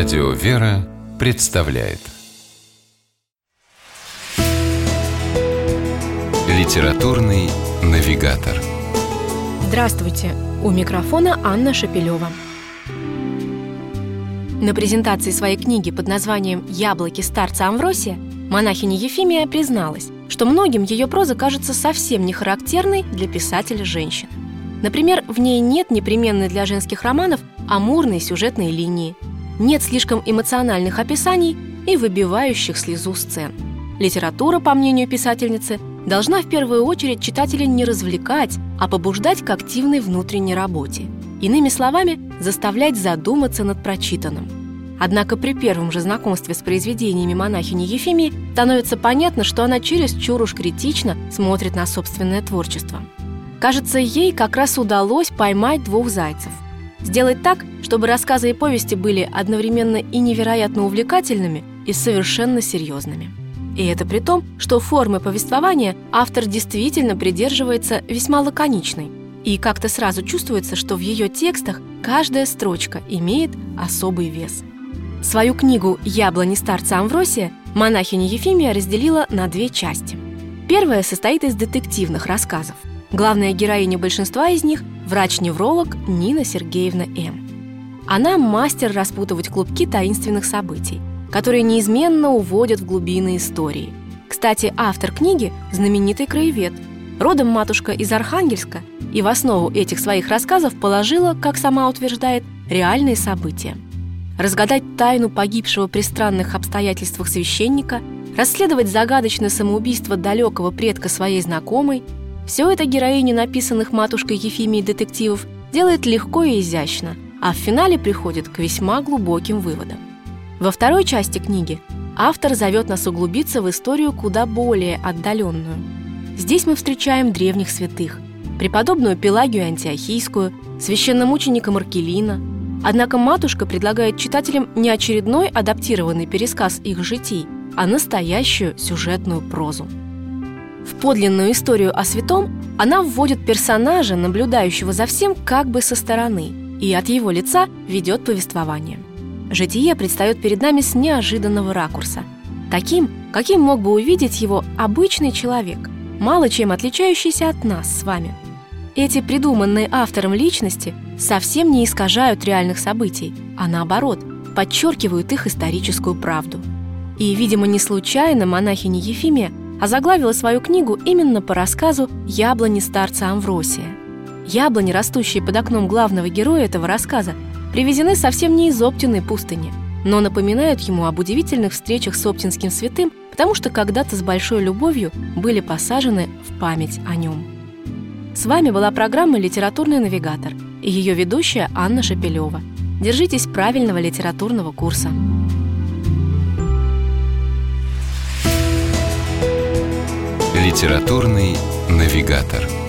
Радио «Вера» представляет Литературный навигатор Здравствуйте! У микрофона Анна Шапилева. На презентации своей книги под названием «Яблоки старца Амвросия» монахиня Ефимия призналась, что многим ее проза кажется совсем не характерной для писателя женщин. Например, в ней нет непременной для женских романов амурной сюжетной линии, нет слишком эмоциональных описаний и выбивающих слезу сцен. Литература, по мнению писательницы, должна в первую очередь читателя не развлекать, а побуждать к активной внутренней работе. Иными словами, заставлять задуматься над прочитанным. Однако при первом же знакомстве с произведениями монахини Ефимии становится понятно, что она чересчур уж критично смотрит на собственное творчество. Кажется, ей как раз удалось поймать двух зайцев. Сделать так, чтобы рассказы и повести были одновременно и невероятно увлекательными, и совершенно серьезными. И это при том, что формы повествования автор действительно придерживается весьма лаконичной. И как-то сразу чувствуется, что в ее текстах каждая строчка имеет особый вес. Свою книгу «Яблони старца Амвросия» монахиня Ефимия разделила на две части. Первая состоит из детективных рассказов. Главная героиня большинства из них – врач-невролог Нина Сергеевна М. Она мастер распутывать клубки таинственных событий, которые неизменно уводят в глубины истории. Кстати, автор книги – знаменитый краевед. Родом матушка из Архангельска, и в основу этих своих рассказов положила, как сама утверждает, реальные события. Разгадать тайну погибшего при странных обстоятельствах священника, расследовать загадочное самоубийство далекого предка своей знакомой – все это героиня написанных матушкой Ефимии детективов делает легко и изящно, а в финале приходит к весьма глубоким выводам. Во второй части книги автор зовет нас углубиться в историю куда более отдаленную. Здесь мы встречаем древних святых, преподобную Пелагию Антиохийскую, священномученика Маркелина. Однако матушка предлагает читателям не очередной адаптированный пересказ их житий, а настоящую сюжетную прозу. В подлинную историю о святом она вводит персонажа, наблюдающего за всем как бы со стороны, и от его лица ведет повествование – Житие предстает перед нами с неожиданного ракурса. Таким, каким мог бы увидеть его обычный человек, мало чем отличающийся от нас с вами. Эти придуманные автором личности совсем не искажают реальных событий, а наоборот, подчеркивают их историческую правду. И, видимо, не случайно монахиня Ефимия озаглавила свою книгу именно по рассказу «Яблони старца Амвросия». Яблони, растущие под окном главного героя этого рассказа, привезены совсем не из Оптиной пустыни, но напоминают ему об удивительных встречах с Оптинским святым, потому что когда-то с большой любовью были посажены в память о нем. С вами была программа «Литературный навигатор» и ее ведущая Анна Шапилева. Держитесь правильного литературного курса. Литературный навигатор.